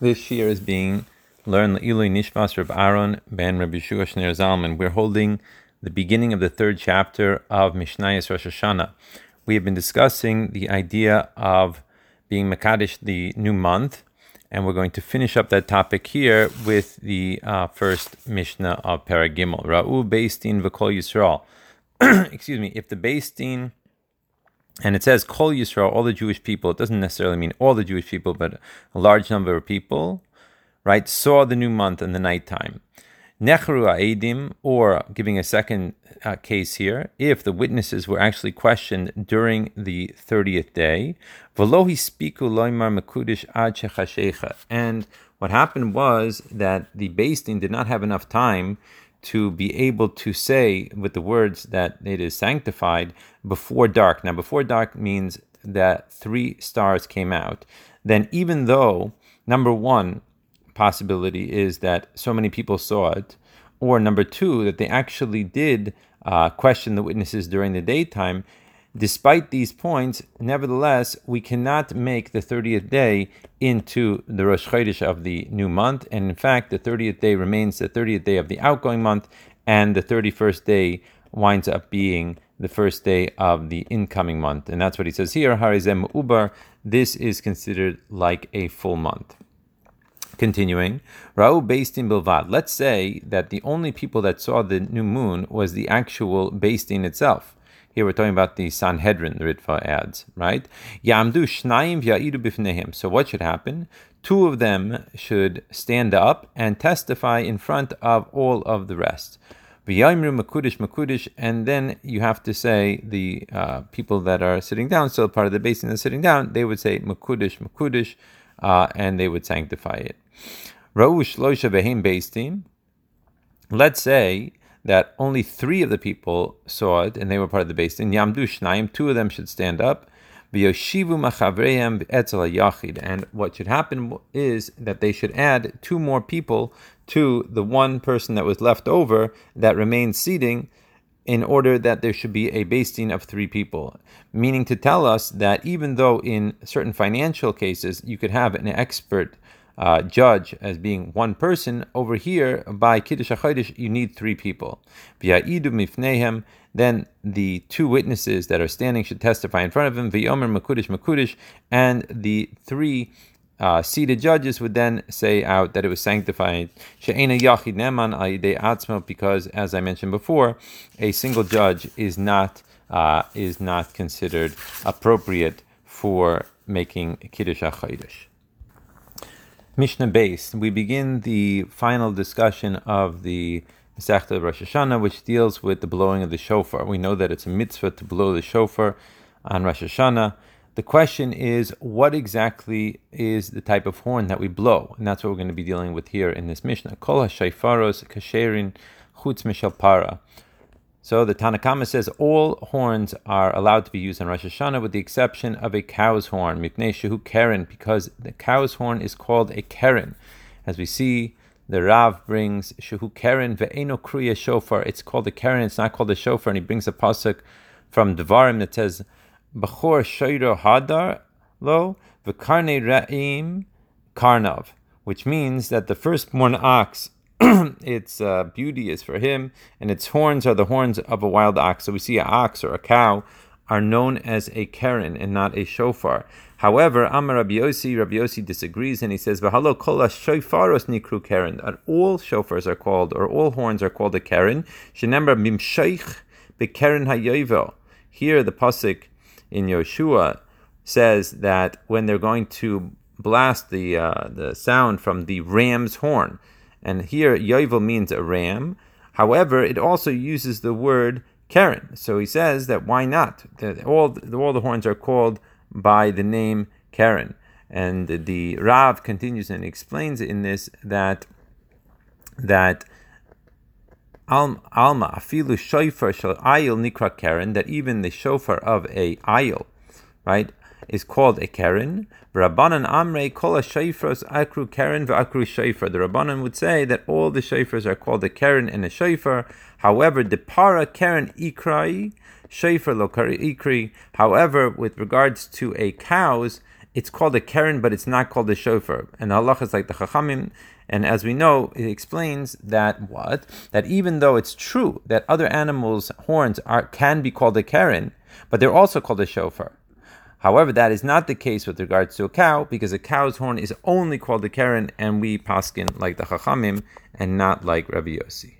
This year is being learned Ilui Nishmas Reb Aaron ben Rabbi Yeshua Shneir Zalman. We're holding the beginning of the third chapter of Mishnayos Rosh Hashanah. We have been discussing the idea of being Makadish the new month, and we're going to finish up that topic here with the uh, first Mishnah of Perek Gimmel. Ra'u Beis Din V'Kol Yisrael. Excuse me. If the Beis Din and it says Kol Yisrael, all the Jewish people. It doesn't necessarily mean all the Jewish people, but a large number of people, right, saw the new month in the nighttime. Nechru Aedim, or giving a second uh, case here, if the witnesses were actually questioned during the 30th day, Velohi spiku loimar mekudish ad And what happened was that the Din did not have enough time to be able to say with the words that it is sanctified before dark. Now, before dark means that three stars came out. Then, even though number one possibility is that so many people saw it, or number two, that they actually did uh, question the witnesses during the daytime, Despite these points, nevertheless, we cannot make the 30th day into the Rosh Chodesh of the new month. And in fact, the 30th day remains the 30th day of the outgoing month, and the 31st day winds up being the first day of the incoming month. And that's what he says here, Harizem Ubar. This is considered like a full month. Continuing, Ra'u Beis Din Bilvad. Let's say that the only people that saw the new moon was the actual Beis Din itself. Here we're talking about the Sanhedrin, the Ritva adds, right? Yamdu. So what should happen? Two of them should stand up and testify in front of all of the rest. V'yayimru makudish makudish, and then you have to say the uh, people that are sitting down, still part of the Beis Din that's sitting down, they would say makudish makudish, uh, and they would sanctify it. Ra'ush loisha behim. Let's say that only three of the people saw it and they were part of the base. In Yamdu Shnaim, two of them should stand up. And what should happen is that they should add two more people to the one person that was left over that remained seating in order that there should be a Beis Din of three people. Meaning to tell us that even though in certain financial cases you could have an expert uh, judge as being one person, over here by Kiddush HaChodesh you need three people. Then the two witnesses that are standing should testify in front of him. V'yomer makudish makudish, and the three uh, seated judges would then say out that it was sanctified. She'ena yachid neman atzmo, because as I mentioned before, a single judge is not uh, is not considered appropriate for making kiddush hachodesh. Mishnah base, we begin the final discussion of the Masechta of Rosh Hashanah, which deals with the blowing of the shofar. We know that it's a mitzvah to blow the shofar on Rosh Hashanah. The question is, what exactly is the type of horn that we blow? And that's what we're going to be dealing with here in this Mishnah. Kol ha-shayfaros kasherin chutz mishal para. So the Tanna Kamma says all horns are allowed to be used on Rosh Hashanah with the exception of a cow's horn, Mipnei Shehu Keren, because the cow's horn is called a Keren. As we see, the Rav brings Shehu Keren ve'eno shofar. It's called a Keren, it's not called a shofar. And he brings a pasuk from Devarim that says, Bechor Shoiro Hadar lo v'karne ra'im karnav, which means that the firstborn ox its uh, beauty is for him, and its horns are the horns of a wild ox. So we see an ox or a cow are known as a keren and not a shofar. However, Amar Rabbi Yossi, Rabbi Yossi disagrees and he says, "V'halo kol nikru keren." That all shofars are called, or all horns are called a keren. Shenember mimsheich bekeren hayovel. Here, the pasuk in Yoshua says that when they're going to blast the uh, the sound from the ram's horn, and here Yovel means a ram. However, it also uses the word Karen. So he says that why not? All, all the horns are called by the name Karen. And the Rav continues and explains in this that that Alma afilu shofar shal ayil nikra Karen that even the shofar of a ayil, right, is called a Karen. Rabbanan Amre kol shayfros akru Karen v'akru shayfer. The Rabbanan would say that all the shayfers are called a Karen and a shayfer. However, the para Karen ikrai shayfer lo ikri. However, with regards to a cow's, it's called a keren, but it's not called a shofar. And Allah is like the chachamim. And as we know, it explains that what that even though it's true that other animals' horns are can be called a keren, but they're also called a shofar. However, that is not the case with regards to a cow, because a cow's horn is only called a keren, and we paskin like the chachamim and not like Rabbi Yossi.